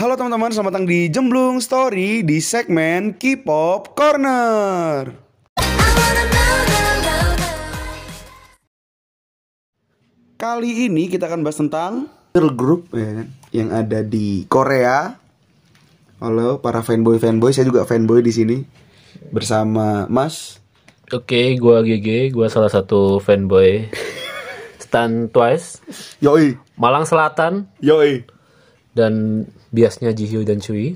Halo teman-teman, selamat datang di Jemblung Story di segmen K-pop Corner. Kali ini kita akan bahas tentang girl group ya yang ada di Korea. Halo para fanboy fanboy, saya juga fanboy di sini bersama Mas. Oke, gua GG, gua salah satu fanboy Stan Twice, Yoi, Malang Selatan yoi. Dan biasnya Jihyo dan Chui.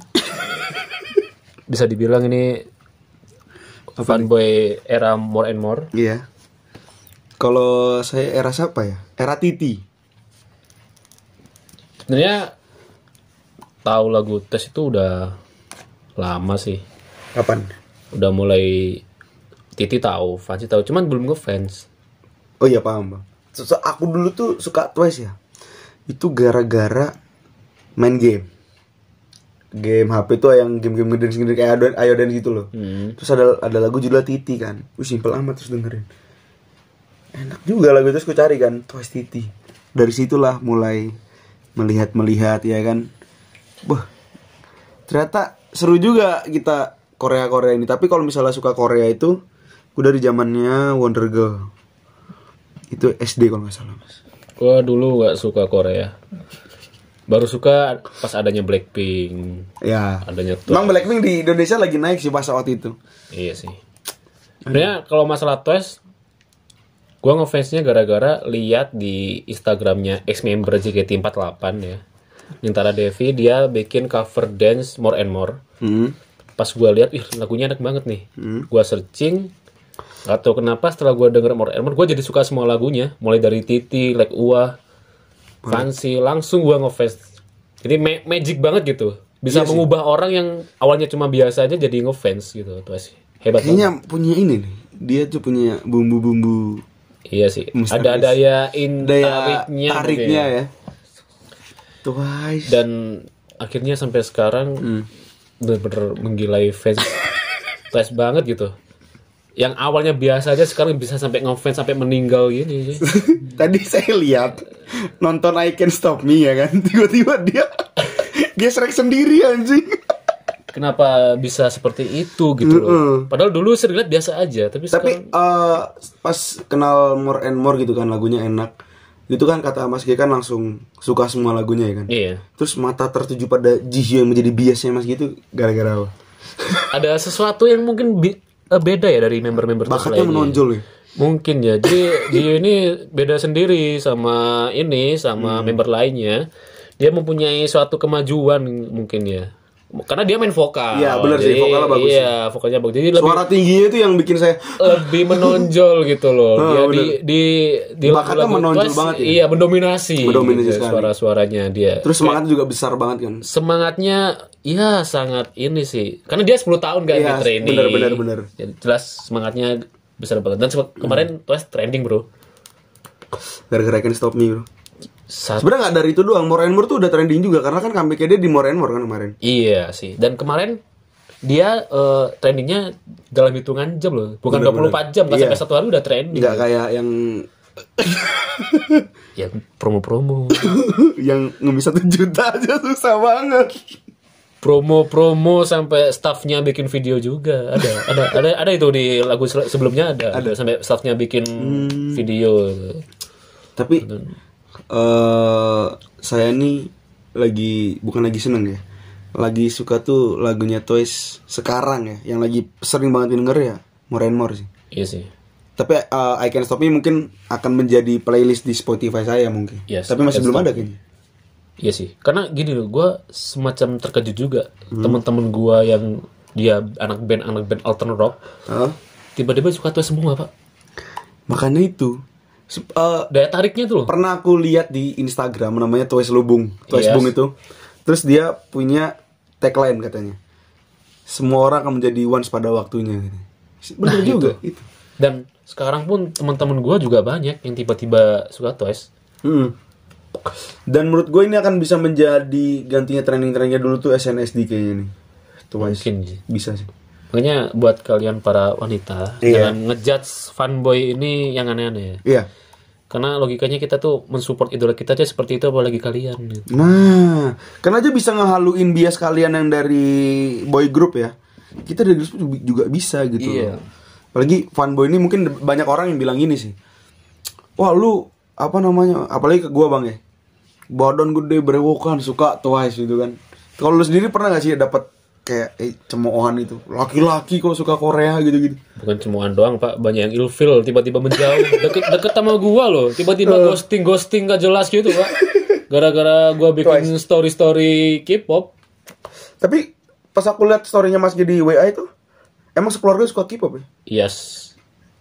Bisa dibilang ini fanboy era more and more. Iya. Kalau saya era siapa ya? Era Titi. Sebenarnya tahu lagu tes itu udah lama sih. Kapan? Udah mulai Titi tahu, Fancy tahu, cuman belum ngefans. Oh iya paham bang. So- so- aku dulu tuh suka Twice ya. Itu gara-gara main game. Game HP tuh yang game-game ngedance ngedance kayak Ayo, Ayo dan gitu loh. Hmm. Terus ada ada lagu judulnya Titi kan. Wih simpel amat terus dengerin. Enak juga lagu itu terus gue cari kan Twice Titi. Dari situlah mulai melihat-melihat ya kan. Wah. Ternyata seru juga kita Korea-Korea ini. Tapi kalau misalnya suka Korea itu gue dari zamannya Wonder Girl. Itu SD kalau nggak salah mas. Gua dulu gak suka Korea. Baru suka pas adanya Blackpink, Ya. adanya tuh. Emang Blackpink di Indonesia lagi naik sih pas waktu itu. Iya sih. Sebenarnya kalau masalah Twice, gua ngefansnya gara-gara lihat di Instagramnya ex member JKT48 ya. Nintara Devi dia bikin cover dance More and More. Hmm. Pas gua lihat, ih lagunya enak banget nih. Gua searching, gak tau kenapa setelah gua denger More and More, gua jadi suka semua lagunya. Mulai dari Titi, Like Ua, Fancy, langsung gua ngefans. Jadi ma- magic banget gitu. Bisa mengubah orang yang awalnya cuma biasa aja jadi ngefans gitu. Twice. Hebat banget. Kayaknya punya ini nih. Dia tuh punya bumbu-bumbu Iya sih. Misterius. Ada daya in daya tariknya, tariknya mungkin. ya. Twice. Dan akhirnya sampai sekarang Hmm. bener-bener menggilai fans Twice banget gitu. Yang awalnya biasa aja sekarang bisa sampai ngefans sampai meninggal gini. Tadi saya lihat nonton I Can Stop Me ya kan. Tiba-tiba dia gesrek sendiri anjing. Kenapa bisa seperti itu gitu loh. Padahal dulu sering lihat biasa aja, tapi Tapi sekarang eh, pas kenal More and More gitu kan lagunya enak. Gitu kan kata Mas G kan langsung suka semua lagunya ya kan. iya. Terus mata tertuju pada Jihyo yang menjadi biasnya Mas gitu gara-gara apa? Ada sesuatu yang mungkin bi- eh, beda ya dari member-member Bakatnya menonjol ya. Mungkin ya. Jadi dia ini beda sendiri sama ini sama Hmm. member lainnya. Dia mempunyai suatu kemajuan mungkin ya. Karena dia main vokal. Iya, benar sih, vokalnya bagus Iya, vokalnya bagus. Jadi lebih Suara tingginya itu yang bikin saya lebih menonjol gitu loh. Dia Oh, di di di Bakatnya menonjol Twice, banget ya? Iya, mendominasi. Mendominasi gitu, sekali. suara-suaranya dia. terus semangatnya juga besar banget kan. semangatnya ya sangat ini sih. Karena dia 10 tahun kan Iya, di training. benar, benar, benar. Jadi jelas semangatnya besar banget. Dan kemarin Twice trending, Bro. Gara-gara Can Stop Me bro. Saat Sebenarnya nggak dari itu doang. More and More tuh udah trending juga karena kan comebacknya dia di More and More kan kemarin. Iya sih. Dan kemarin dia eh, trendingnya dalam hitungan jam loh. Bukan Bener, 24 jam, nggak Iya. sampai satu hari udah trending. Nggak kayak yang Ya promo-promo. yang ngemis satu juta aja susah banget. Promo-promo sampai staffnya bikin video juga. Ada ada ada ada itu di lagu sebelumnya ada. Ada sampai staffnya bikin Hmm. video. Tapi eh saya nih lagi bukan lagi seneng ya. Lagi suka tuh lagunya Toys sekarang ya, yang lagi sering banget denger ya, More and More sih. Iya sih. Tapi eh, I Can Stop Me mungkin akan menjadi playlist di Spotify saya mungkin. Yes, Tapi masih belum ada kayaknya. Iya sih, karena gini loh, gue semacam terkejut juga Hmm. teman-teman gue yang dia anak band anak band alternate rock Hah? tiba-tiba suka tuh semua pak. Makanya itu. Eh, Daya tariknya tuh loh. pernah aku lihat di Instagram namanya Twice Lubung, Twice Yes. Bung itu. Terus dia punya tagline katanya. Semua orang akan menjadi once pada waktunya. gitu. Bener Nah, juga itu. Dan sekarang pun teman-teman gue juga banyak yang tiba-tiba suka Twice. Hmm. Dan menurut gue ini akan bisa menjadi gantinya trending-trendingnya dulu tuh SNSD kayaknya nih. Twice. Mungkin sih. Bisa sih. Makanya buat kalian para wanita Iya. jangan ngejudge fanboy ini yang aneh-aneh. Iya. karena logikanya kita tuh mensupport idola kita aja seperti itu apalagi kalian gitu. Nah, kan aja bisa ngehaluin bias kalian yang dari boy group ya. Kita dari juga- juga bisa gitu. Iya. Apalagi fanboy ini mungkin banyak orang yang bilang gini sih. Wah, lu apa namanya? Apalagi ke gua, Bang ya. Badan gede berewokan suka Twice gitu kan. Kalau lu sendiri pernah gak sih dapat kayak eh, cemoohan itu? Laki-laki kok suka Korea gitu-gitu. bukan cemoan doang pak banyak yang ilfil tiba-tiba menjauh deket deket sama gua loh tiba-tiba ghosting ghosting gak jelas gitu pak gara-gara gua bikin story story K-pop Tapi pas aku lihat storynya Mas di WA itu, emang sekeluarga suka K-pop ya? yes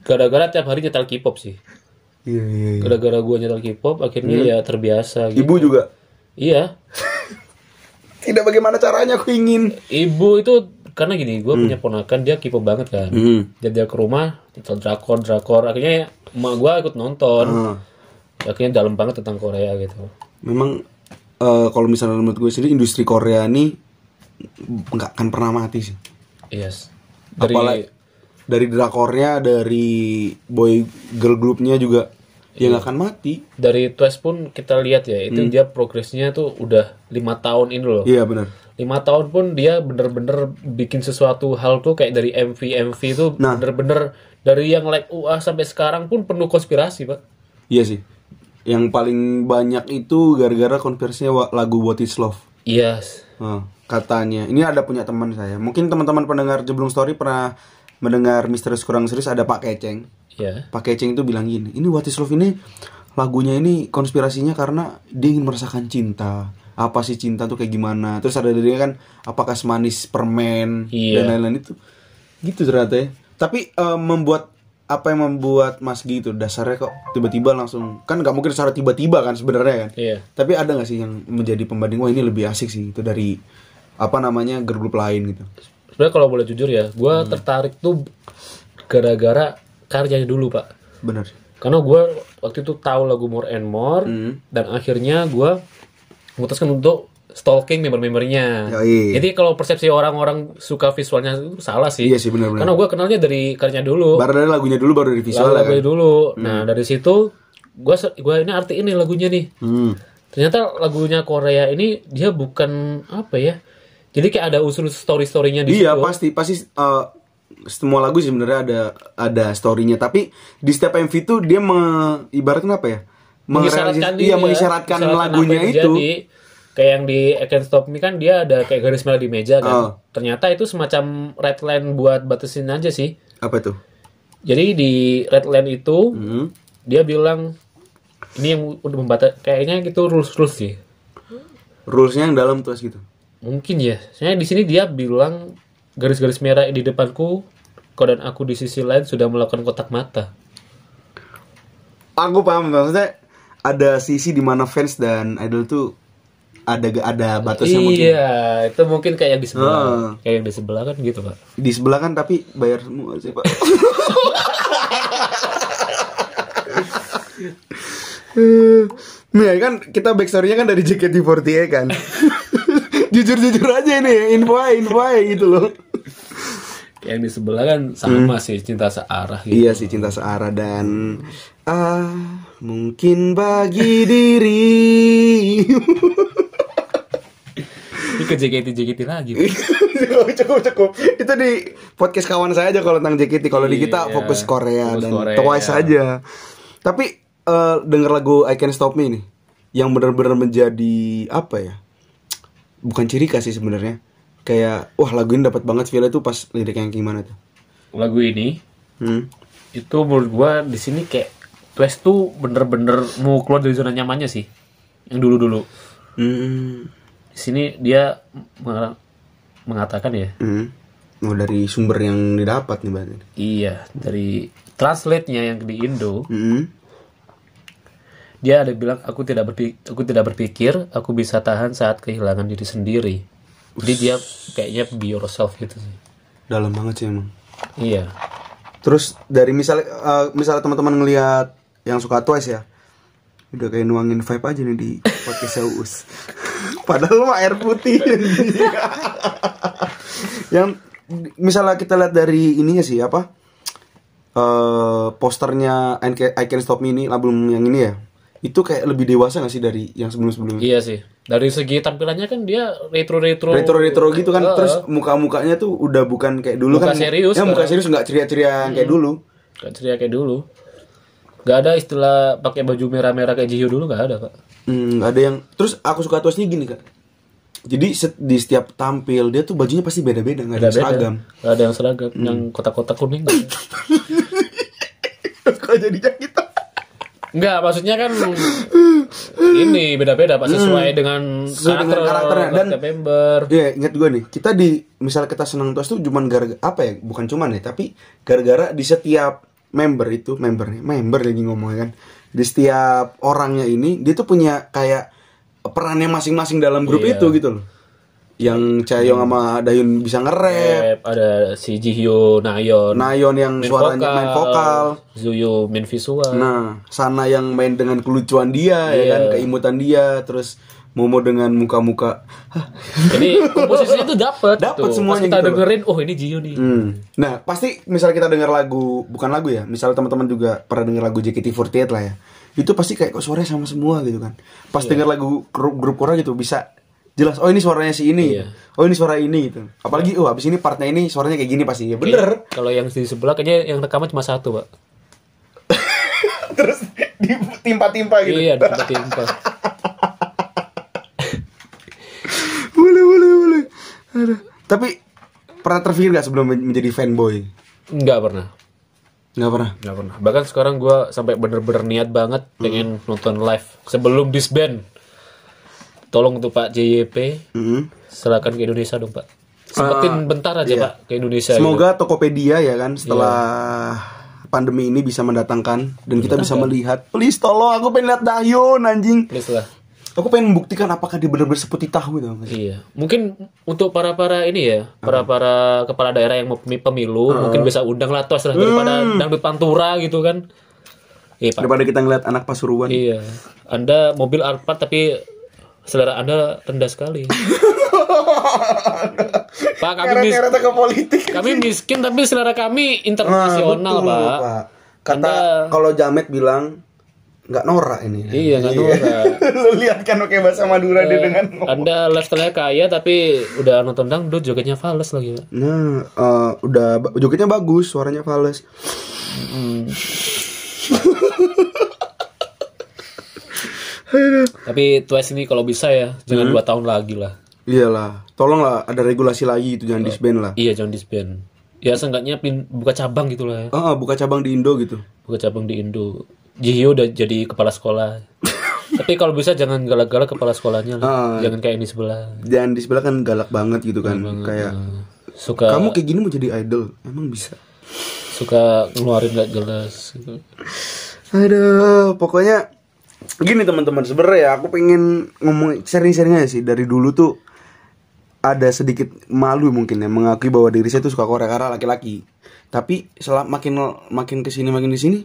gara-gara tiap hari nyetel K-pop sih Iya, iya, iya. gara-gara gua nyetel K-pop akhirnya ya terbiasa gitu Ibu juga. iya Tidak bagaimana caranya aku ingin. ibu itu karena gini gua punya ponakan dia K-pop banget kan Hmm. dia dia ke rumah nyetel drakor drakor akhirnya emak gua ikut nonton Ah. akhirnya dalam banget tentang Korea gitu Memang eh, kalau misalnya menurut gue sendiri industri Korea ini nggak akan pernah mati sih. yes dari Apalagi dari drakornya, dari boy girl groupnya juga ya nggak akan mati. dari Twice pun kita lihat ya itu dia progresnya tuh udah lima tahun ini loh Iya benar. lima tahun pun dia bener-bener bikin sesuatu hal tuh kayak dari MV MV itu Nah. bener-bener dari yang like UA sampai sekarang pun penuh konspirasi pak Iya sih. Yang paling banyak itu gara-gara konversinya lagu What Is Love. yes Nah, katanya ini ada punya teman saya. Mungkin teman-teman pendengar Jeblung Story pernah mendengar Misterius Kurang Serius ada Pak Keceng. ya Pak Keceng itu bilang gini, ini What Is Love ini lagunya ini konspirasinya karena dia ingin merasakan cinta. Apa sih cinta tuh kayak gimana? Terus ada dari kan apakah semanis permen Iya. dan lain-lain itu. Gitu ternyata ya. Tapi eh, membuat apa yang membuat Mas Gi itu dasarnya kok tiba-tiba langsung kan nggak mungkin secara tiba-tiba kan sebenarnya kan. iya Tapi ada nggak sih yang menjadi pembanding wah ini lebih asik sih itu dari apa namanya girl group lain gitu. Sebenarnya kalau boleh jujur ya gue Hmm. tertarik tuh gara-gara karyanya dulu pak Benar. karena gue waktu itu tahu lagu More and More Hmm. dan akhirnya gue memutuskan untuk stalking member-membernya. Yoi. Jadi kalau persepsi orang-orang suka visualnya itu salah sih. Iya sih benar-benar. Karena gue kenalnya dari karyanya dulu. Baru dari lagunya dulu baru dari visual lagu kan. dulu. Nah dari situ gue gua ini arti ini lagunya nih. Hmm. Ternyata lagunya Korea ini dia bukan apa ya? Jadi kayak ada unsur story-storynya di Iya situ. pasti pasti eh, semua lagu sih sebenarnya ada ada storynya tapi di setiap MV tuh dia me, ibaratnya apa ya? mengisyaratkan Merealis- iya dia, mengisyaratkan mengisyaratkan lagunya itu. terjadi. kayak yang di I Can't Stop Me kan dia ada kayak garis merah di meja kan Oh. ternyata itu semacam red line buat batasin aja sih Apa tuh? jadi di red line itu Hmm. dia bilang ini yang udah membatas kayaknya gitu rules rules sih Rulesnya yang dalam tuh gitu. Mungkin ya saya di sini dia bilang garis-garis merah di depanku kau dan aku di sisi lain sudah melakukan kotak mata Aku paham maksudnya ada sisi di mana fans dan idol tuh ada ada batasnya mungkin. iya itu mungkin kayak yang di sebelah Ah. kayak yang di sebelah kan gitu pak Di sebelah kan tapi bayar semua sih pak. Nih kan kita backstory-nya kan dari JKT48 kan. Jujur-jujur aja nih, info aja, info aja gitu loh. yang di sebelah kan sama sih cinta searah gitu Iya sih cinta searah dan ah mungkin bagi diri. ini ke JKT JKT lagi cukup, cukup, cukup. Itu di podcast kawan saya aja kalau tentang JKT. Kalau di kita Iya, fokus Korea fokus dan Korea. Twice aja. Tapi eh, denger lagu I Can't Stop Me nih, yang benar-benar menjadi apa ya? Bukan ciri khas sih sebenarnya. Kayak wah lagu ini dapat banget feel tuh pas lirik yang gimana tuh. lagu ini Hmm. itu menurut gua di sini kayak Twice tuh bener-bener mau keluar dari zona nyamannya sih yang dulu dulu Hmm. di sini dia meng- mengatakan ya Hmm. Oh, dari sumber yang didapat nih berarti. iya dari translate-nya yang di Indo Hmm. Dia ada bilang aku tidak berpikir aku tidak berpikir aku bisa tahan saat kehilangan diri sendiri jadi dia kayaknya be yourself gitu sih Dalam banget sih emang. iya Terus dari misalnya eh, misalnya teman-teman ngelihat yang suka Twice ya, udah kayak nuangin vibe aja nih di podcast Saus. Padahal mah air putih. yang misalnya kita lihat dari ininya sih apa? eh posternya I Can Stop Me ini album yang ini ya itu kayak lebih dewasa gak sih dari yang sebelum sebelumnya Iya sih. Dari segi tampilannya kan dia retro-retro. retro retro gitu kan Heeh. terus muka mukanya tuh udah bukan kayak dulu Muka kan serius ya muka sekarang. serius nggak ceria ceria kayak dulu Gak ceria kayak dulu. Gak ada istilah pakai baju merah-merah kayak Jiho dulu gak ada pak. Hmm, nggak ada yang terus aku suka tuasnya gini kak jadi set- di setiap tampil dia tuh bajunya pasti beda beda nggak ada yang seragam Gak ada yang seragam. Yang kotak-kotak kuning. kok jadinya kita Enggak, maksudnya kan ini beda-beda pak sesuai dengan Hmm. Sesuai dengan karakter, karakternya. Dan- member. Iya, ingat gue nih. Kita di misal kita senang tuas tuh cuman gara apa ya? Bukan cuman ya, tapi gara-gara di setiap member itu, member nih, member lagi ngomongnya kan. Di setiap orangnya ini dia tuh punya kayak perannya masing-masing dalam grup Iya. itu gitu loh. Yang Chaeyoung sama Dayun bisa nge-rap, Rap, ada si Jihyo, Nayeon, Nayeon yang main suaranya main vokal. Zuyu main visual. Nah, Sana yang main dengan kelucuan dia ya Iya. kan, keimutan dia, terus Momo dengan muka-muka Jadi komposisinya tuh dapet. Dapet tuh. semuanya Pas kita gitu loh. dengerin, oh ini Jihyo nih. Hmm. Nah, pasti misal kita dengar lagu, bukan lagu ya, misal teman-teman juga pernah dengar lagu JKT48 lah ya. Itu pasti kayak kok suaranya sama semua gitu kan. Pas Iya. dengar lagu grup, grup Korea gitu bisa jelas oh ini suaranya si ini. Iya. Oh ini suara ini gitu. Apalagi oh habis ini partnya ini suaranya kayak gini pasti. Ya bener. Kalau yang di sebelah kayaknya yang rekaman cuma satu, Pak. Terus ditimpa-timpa gitu. Iya, timpa-timpa. boleh, boleh, boleh. Aduh. Tapi pernah terpikir gak sebelum men- menjadi fanboy? Enggak pernah. Nggak pernah. Nggak pernah. Bahkan sekarang gua sampai bener-bener niat banget pengen nonton live sebelum disband. Tolong tuh Pak JYP, Mm-mm. serahkan ke Indonesia dong Pak. Sempetin bentar aja Pak ke Indonesia. gitu. Semoga Tokopedia ya kan setelah pandemi ini bisa mendatangkan dan kita bisa melihat. Please tolong aku pengen lihat Dahyun anjing. Please lah. Aku pengen membuktikan apakah dia benar-benar seperti tahu gitu. Iya, mungkin untuk para para ini ya, para para kepala daerah yang mau pemi- pemilu, mungkin bisa undang lah tos lah daripada dangdut pantura gitu kan. Iya pak. Daripada kita ngeliat anak Pasuruan. Iya, Anda mobil Alphard tapi selera Anda rendah sekali. pak kami mis Nyeret-nyeret ke politik. kami miskin tapi selera kami internasional Nah, betul, pak. Kata Anda- kalau Jamet bilang nggak norak ini. Iya nggak norak. Lu lihat kan oke bahasa Madura dia dengan Anda lifestyle kaya tapi udah nonton dangdut jogetnya fals lagi pak. Nah, eh, udah jogetnya bagus, suaranya fals. Tapi Twice ini kalau bisa ya jangan Hmm. dua tahun lagi lah. Iyalah, tolonglah ada regulasi lagi itu jangan disband lah. Iya jangan disband. Ya seenggaknya pin, buka cabang gitu lah. ya. Ah, buka cabang di Indo gitu. Buka cabang di Indo. Jihyo udah jadi kepala sekolah. Tapi kalau bisa jangan galak-galak kepala sekolahnya lah. Ah. Jangan kayak ini sebelah. Dan di sebelah kan galak banget gitu kan, kayak Suka kamu kayak gini mau jadi idol, emang bisa. suka ngeluarin gak jelas gitu. Aduh, pokoknya gini teman-teman, sebenarnya ya aku pengen ngomong sharing-sharing aja sih dari dulu tuh ada sedikit malu mungkin ya mengakui bahwa diri saya tuh suka Korea karena laki-laki. Tapi selama makin makin ke sini makin di sini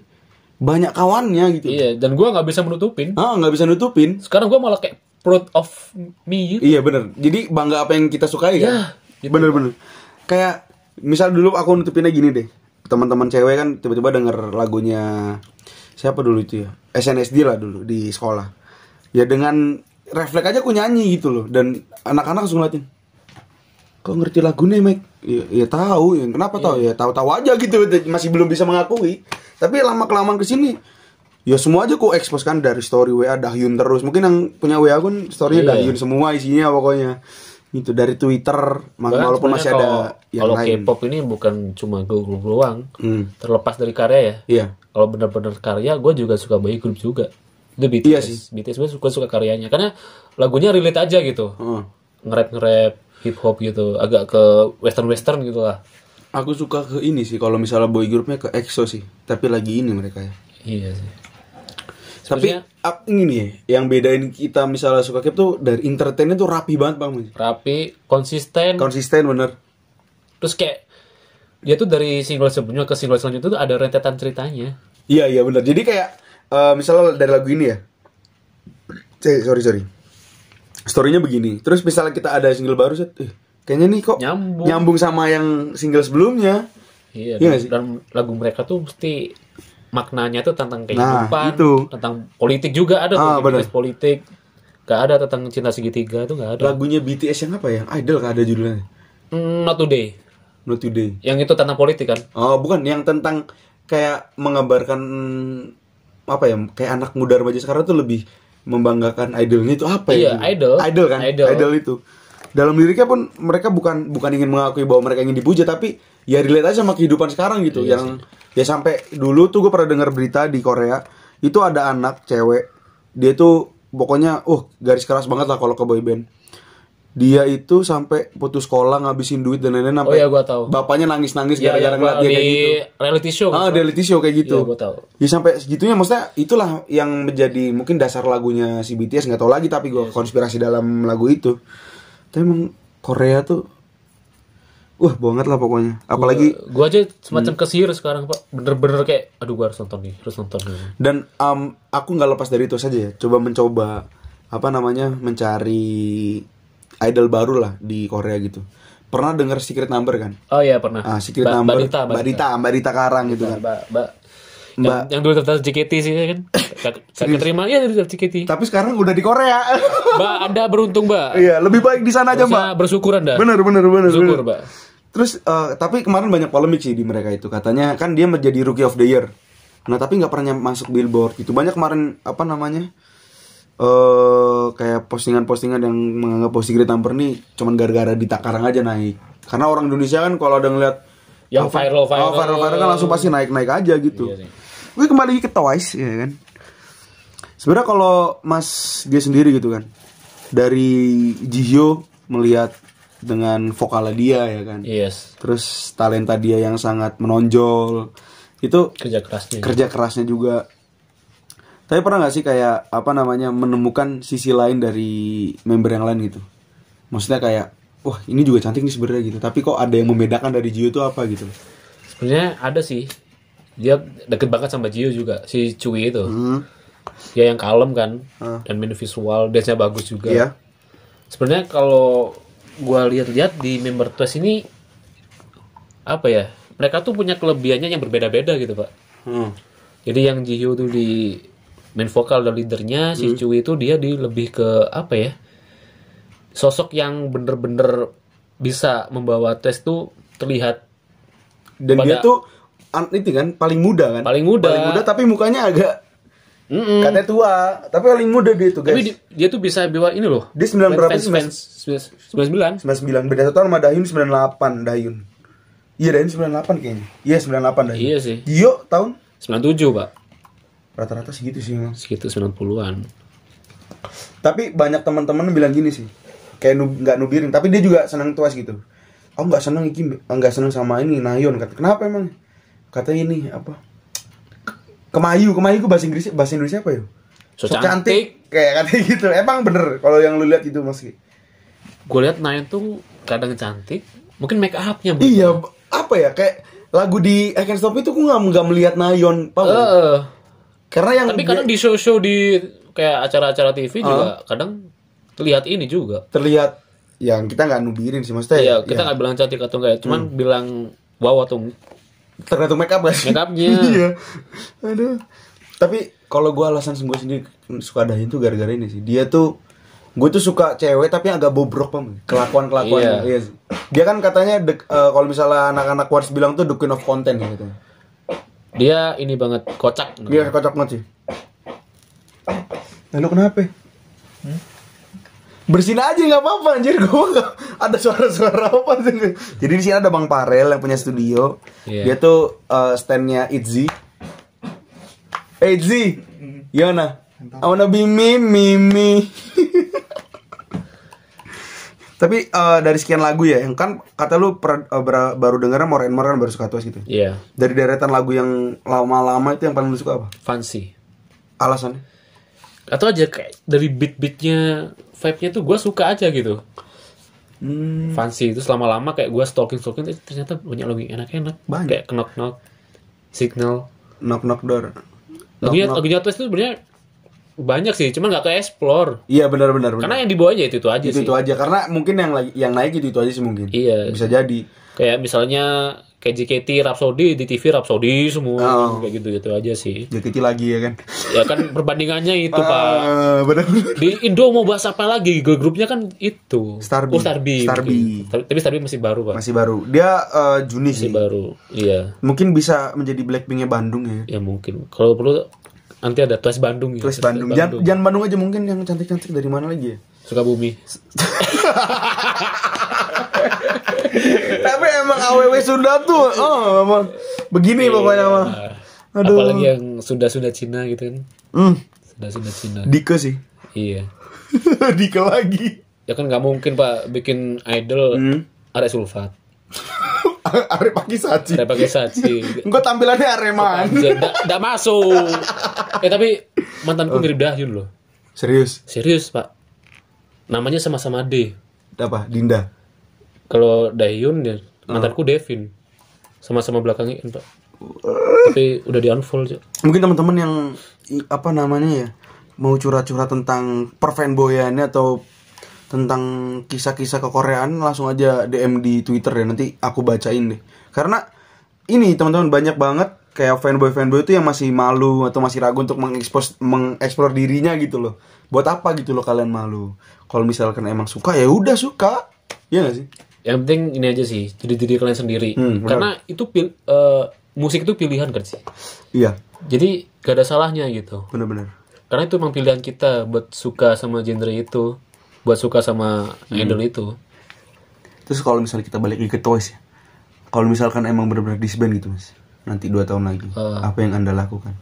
banyak kawannya gitu. Iya, dan gua nggak bisa menutupin. Ah, nggak bisa nutupin. Sekarang gua malah kayak proud of me gitu. Iya bener. Jadi bangga apa yang kita sukai kan? Iya, gitu. Bener-bener. Kayak misal dulu aku nutupinnya gini deh. Teman-teman cewek kan tiba-tiba denger lagunya siapa dulu itu ya? SNSD lah dulu di sekolah. Ya dengan refleks aja aku nyanyi gitu loh. Dan anak-anak langsung ngeliatin. Kok ngerti lagunya, Mek? Ya, ya tahu, ya kenapa tahu? Ya tahu-tahu aja gitu, masih belum bisa mengakui. Tapi lama kelamaan ke sini, ya semua aja kok expose kan dari story WA Dahyun terus. Mungkin yang punya WA kan storynya Iya. Dahyun semua isinya pokoknya. Itu dari Twitter, Bahkan walaupun masih sebenarnya ada kalau- yang kalau lain. K-pop ini bukan cuma group doang. Hmm. Terlepas dari karya ya. Iya. Kalau benar-benar karya, gue juga suka boy group juga. Itu BTS. Iya sih. BTS gue suka suka karyanya karena lagunya relate aja gitu. Heeh. Nge-rap nge-rap hip hop gitu, agak ke western western gitu lah. Aku suka ke ini sih kalau misalnya boy groupnya ke EXO sih. Tapi lagi ini mereka ya. Iya sih. Tapi Sebenarnya- ini yang bedain kita misalnya suka K-pop tuh dari entertainnya tuh rapi banget bang. Rapi, konsisten, Konsisten bener. terus kayak dia tuh dari single sebelumnya ke single selanjutnya tuh ada rentetan ceritanya. Iya iya benar. Jadi kayak eh, misalnya dari lagu ini ya. Eh, sorry sorry. Storynya begini. Terus misalnya kita ada single baru set, eh, kayaknya nih kok Nyambung. nyambung sama yang single sebelumnya. Iya, Iya dan, sih? dan lagu mereka tuh mesti maknanya tuh tentang Nah, kehidupan, itu. tentang politik juga ada Ah, tuh, politik. Gak ada tentang cinta segitiga tuh gak ada. Lagunya BTS yang apa ya? Idol kan ada judulnya. Hmm, not today. Not Today. Yang itu tentang politik kan? Oh, bukan yang tentang kayak menggambarkan apa ya? Kayak anak muda remaja sekarang tuh lebih membanggakan idolnya itu apa ya? Iya, idol. Idol kan? Idol. itu. Dalam liriknya pun mereka bukan bukan ingin mengakui bahwa mereka ingin dipuja tapi ya relate aja sama kehidupan sekarang gitu Iya yang ya sampai dulu tuh gue pernah dengar berita di Korea itu ada anak cewek dia tuh pokoknya uh garis keras banget lah kalau ke boyband dia itu sampai putus sekolah ngabisin duit dan lain-lain Oh sampai ya gua tahu. bapaknya nangis-nangis Ya, gara-gara ya, ngeliat dia di kayak gitu. reality show. Ah, reality show kayak gitu. Iya, gua tahu. Ya sampai segitunya maksudnya itulah yang menjadi mungkin dasar lagunya si BTS nggak tahu lagi tapi Iya gue konspirasi dalam lagu itu. Tapi emang Korea tuh wah banget lah pokoknya. Apalagi Gua aja semacam Hmm. kesihir sekarang, Pak. Bener-bener kayak aduh gua harus nonton nih, harus nonton nih. dan um, aku nggak lepas dari itu saja ya. Coba mencoba apa namanya mencari idol baru lah di Korea gitu. Pernah dengar Secret Number kan? Oh iya pernah. Ah, Secret Ba- Number. Mbak Dita, Mbak Dita Karang gitu kan. Mbak, Mbak. Mbak. Yang, yang dulu daftar JKT sih kan. Kagak kagak terima ya daftar JKT. Tapi sekarang udah di Korea. Mbak, Anda beruntung, Mbak. Iya, lebih baik di sana aja, Mbak. Bersyukur Anda. Bener, bener, bener. Bersyukur. Mbak. Terus eh, tapi kemarin banyak polemik sih di mereka itu. Katanya kan dia menjadi rookie of the year. Nah, tapi nggak pernah masuk billboard gitu. Banyak kemarin apa namanya? Eh kayak postingan-postingan yang menganggap posting Secret Number nih cuman gara-gara di Takarang aja naik. Karena orang Indonesia kan kalau ada ngeliat Yang viral-viral. oh, viral-viral kan langsung pasti naik-naik aja gitu. Iya. Gue kembali lagi ke Twice ya kan. Sebenarnya kalau Mas dia sendiri gitu kan. Dari Jihyo melihat dengan vokalnya dia ya kan. Yes. Terus talenta dia yang sangat menonjol. Itu Kerja kerasnya. kerja kerasnya juga. Tapi pernah nggak sih kayak apa namanya menemukan sisi lain dari member yang lain gitu? Maksudnya kayak, wah ini juga cantik nih sebenarnya gitu. Tapi kok ada yang membedakan dari Jihyo itu apa gitu? Sebenarnya ada sih. Dia deket banget sama Jio juga, si Cui itu. Hmm. Dia yang kalem kan, Ah. dan main visual, dance-nya bagus juga. Iya. Sebenarnya kalau gua lihat-lihat di member Twice ini apa ya? Mereka tuh punya kelebihannya yang berbeda-beda gitu, Pak. Hmm. Jadi yang Jihyo tuh di main vokal dan leadernya, si Hmm. Cui itu dia di lebih ke apa ya? Sosok yang bener-bener bisa membawa tes tuh terlihat Dan dia tuh itu kan paling muda kan? Paling muda. Paling muda tapi mukanya agak Mm-mm. katanya tua, tapi paling muda dia tuh guys. Tapi di- dia tuh bisa bawa ini loh. Dia 9 berapa sih, fans, fans, 99. 99 beda satu sama Dayun 98 Dayun. Iya Dayun 98 kayaknya. Iya 98 Dayun. Iya sih. Gio tahun 97, Pak. Rata-rata segitu sih memang. Segitu 90-an. Tapi banyak teman-teman bilang gini sih. Kayak nub, nggak nubirin, tapi dia juga senang Twice gitu. Aku nggak senang iki, nggak senang sama ini Nayon kata. Kenapa emang? Kata ini apa? Kemayu, Kemayu itu bahasa Inggris bahasa Indonesia apa ya? So cantik. Kayak katanya gitu. Emang bener kalau yang lu lihat itu Mas. Gue lihat Nayan tuh kadang cantik. Mungkin make upnya. Iya, apa ya? Kayak lagu di I Can't Stop itu aku nggak nggak melihat Nayon, paham? nggak? Karena yang tapi kadang di show-show di kayak acara-acara TV juga kadang terlihat ini juga. terlihat yang kita nggak nubirin sih maksudnya. Iya, ya, kita nggak bilang cantik atau enggak, cuman bilang wow atau tergantung make up kan make upnya. iya aduh tapi kalau gue alasan gue sendiri suka Dahyun tuh gara-gara ini sih dia tuh gue tuh suka cewek tapi agak bobrok pam kelakuan kelakuannya Iya. iya. sih. dia kan katanya eh, kalau misalnya anak-anak Wars bilang tuh the queen of content gitu Dia ini banget kocak. dia kocok banget sih. Lalu kenapa? Bersihin aja nggak apa-apa anjir. Gue ada suara-suara apa sih? Jadi di sini ada bang Parel yang punya studio. Iya. dia tuh eh, standnya Itzy. Hey Itzy. Yona I wanna be me me me tapi eh, dari sekian lagu ya yang kan kata lu per- eh, ber- baru dengarnya more and more kan baru suka Twice gitu Iya, dari deretan lagu yang lama-lama itu yang paling lu suka apa fancy. alasannya Atau aja kayak dari beat-beatnya, vibe-nya tuh gue suka aja gitu. hmm, Fancy itu lama-lama kayak gue stalking-stalking ternyata banyak lagu yang enak-enak. Banyak. Kayak knock knock, signal. knock knock door Lagunya knock lagunya Twice itu sebenarnya banyak sih, cuman nggak ke explore. Iya benar-benar. benar. Karena yang dibawanya itu itu aja itu sih. itu aja karena mungkin yang lagi yang naik itu itu aja sih mungkin. Iya. Bisa jadi. Kayak misalnya kayak JKT Rhapsody di TV Rhapsody semua Oh. kayak gitu gitu aja sih. JKT lagi ya kan. Ya kan perbandingannya itu pak. Ah, benar-benar. Di Indo mau bahas apa lagi? Girl grupnya kan itu. Starby. Oh Starby. Starby. mungkin. Tapi, Starby masih baru pak. Masih baru. Dia eh, Juni Masih sih. baru. Iya. Mungkin bisa menjadi Blackpinknya Bandung ya. Ya mungkin. Kalau perlu nanti ada Twice Bandung ya. Terus Bandung. Jangan, jangan Bandung aja mungkin yang cantik-cantik dari mana lagi ya? Sukabumi. Tapi emang AWW Sunda tuh, oh emang begini pokoknya mah. Aduh. Apalagi yang Sunda-Sunda Cina gitu kan. Hmm, Sunda-Sunda Cina. Dike sih. Iya. Dike lagi. Ya kan nggak mungkin pak bikin idol Hmm. ada sulfat. Arep pagi saji. Saya pakai saji. Engkau tampilannya Areman. Tidak masuk. Eh tapi mantanku mirip Dahyun loh. Serius? Serius pak. Namanya sama-sama D. Apa? Dinda. Kalau Dahyun ya mantanku Devin. Sama-sama belakangnya pak. Tapi udah di unfold. Mungkin teman-teman yang apa namanya ya mau curhat-curhat tentang perfanboyannya atau tentang kisah-kisah kekoreaan langsung aja DM di Twitter ya nanti aku bacain deh. Karena ini teman-teman banyak banget kayak fanboy fanboy itu yang masih malu atau masih ragu untuk mengekspos mengeksplor dirinya gitu loh. Buat apa gitu loh kalian malu? Kalau misalkan emang suka ya udah suka. Iya gak sih? Yang penting ini aja sih. Jadi diri kalian sendiri. Hmm, benar. Karena itu pil- eh, musik itu pilihan kan sih. Iya, Jadi gak ada salahnya gitu. bener-bener. Karena itu emang pilihan kita buat suka sama genre itu, buat suka sama idol itu. Terus kalau misalnya kita balik lagi ke Twice ya. Kalau misalkan emang benar-benar disband gitu mas. Nanti dua tahun lagi. Ah. Apa yang anda lakukan?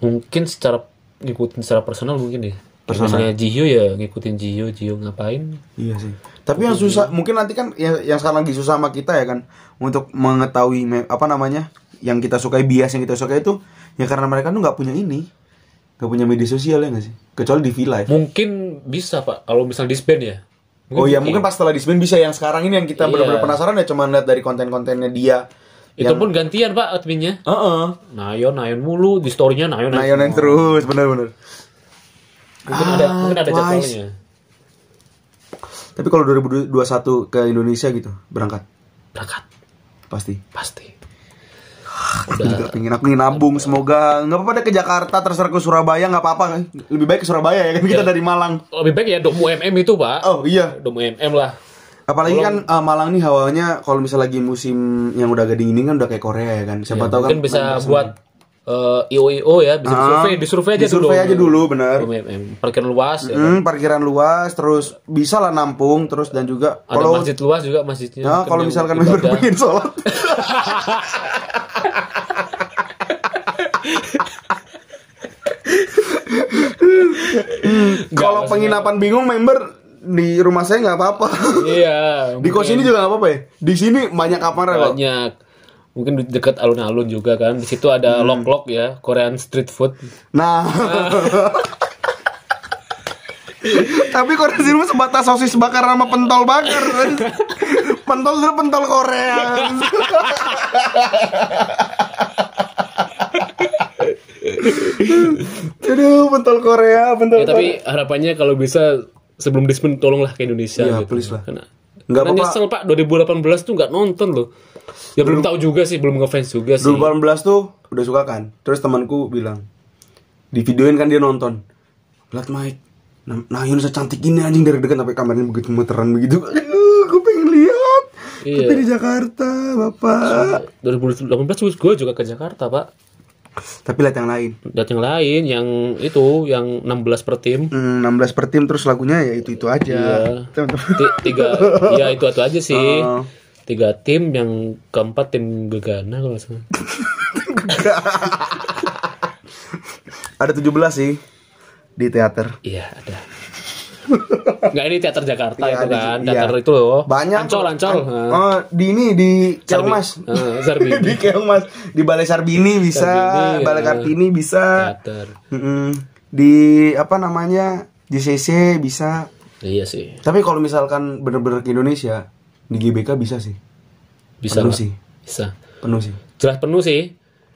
Mungkin secara ngikutin secara personal mungkin ya. Kayak Personal. Misalnya Jihyo ya ngikutin Jihyo, Jihyo ngapain? Iya sih. Tapi yang susah, mungkin nanti kan yang, yang sekarang lagi susah sama kita ya kan, untuk mengetahui me- apa namanya, yang kita sukai bias yang kita sukai itu, ya karena mereka tuh nggak punya ini, nggak punya media sosial ya nggak sih? Kecuali di V Live. Mungkin bisa pak, kalau misal disband ya. Oh iya, mungkin pas setelah disband bisa. Yang sekarang ini yang kita Iya. benar-benar penasaran ya cuma lihat dari konten-kontennya dia. Itu pun gantian pak adminnya. Heeh. Nayon, Nayon mulu di storynya Nayon. Nah, yang terus, benar-benar. Mungkin ada, Ah, mungkin ada Twice. jadwalnya. Tapi kalau 2021 ke Indonesia gitu, berangkat Berangkat, pasti. pasti. Udah. Pengen aku ingin nabung, semoga nggak apa-apa deh ke Jakarta, terserah ke Surabaya nggak apa-apa. Lebih baik ke Surabaya ya kan kita dari Malang. Lebih baik ya Domu MM itu pak. Oh iya, Domu MM lah. Apalagi kan uh, Malang nih hawanya kalau misalnya lagi musim yang udah agak dingin ini kan udah kayak Korea ya kan. Siapa tahu kan bisa buat eh, IO-IO ya, bisa Ah, disurvey, disurvey aja dulu. disurvey aja dulu, benar. Domu MM. Parkir luas ya. Hmm, parkiran luas, terus bisa lah nampung, terus dan juga Ada kalau masjid luas juga masjidnya. nah, Mungkin kalau misalkan member pengen sholat. Kalau penginapan bingung member di rumah saya nggak apa-apa. Iya. di kos ini juga nggak apa-apa ya. Di sini banyak kamar ya, kok. banyak. Mungkin di dekat alun-alun juga kan. Di situ ada Hmm. lok-lok ya, Korean street food. Nah. Tapi kalau di sini mah sebatas sosis bakar sama pentol bakar. pentol itu pentol Korea. Aduh, pentol Korea, pentol Ya tapi harapannya kalau bisa sebelum disband tolonglah ke Indonesia Iya, gitu. please lah. Karena Nggak karena apa-apa. nyesel Pak 2018 tuh nggak nonton loh. Ya belum tahu juga sih, belum ngefans juga sih. 2018 tuh udah suka kan. Terus temanku bilang di videoin kan dia nonton. Lihat Mike. Nah, Nayun secantik ini anjing dari dekat sampai kamarnya begitu meteran begitu. Aduh, gue pengen lihat. Iya. Tapi di Jakarta, Bapak. 2018 gue juga ke Jakarta Pak. Tapi lihat yang lain. Dan yang lain yang itu yang 16 per tim. Hmm, 16 per tim terus lagunya ya itu-itu aja. Iya. Teman-teman. Ti- tiga ya itu itu aja sih. Oh. Tiga tim yang keempat tim Gegana kalau salah. Ada 17 sih di teater. Iya ada. Nggak ini teater Jakarta Iya, itu ada kan, ju- teater iya. itu loh. Banyak. Ancol, ancol. An-. Oh, di ini di Keongmas. Eh, Sarbini. di Keongmas. Di Balai Sarbini bisa, Sarbini, Balai ya. Kartini bisa. Teater. Mm-mm. Di apa namanya? JCC bisa. Iya sih. Tapi kalau misalkan bener-bener ke Indonesia di GBK bisa sih. Bisa Penuh lah. sih. Bisa. Penuh sih. Jelas penuh sih.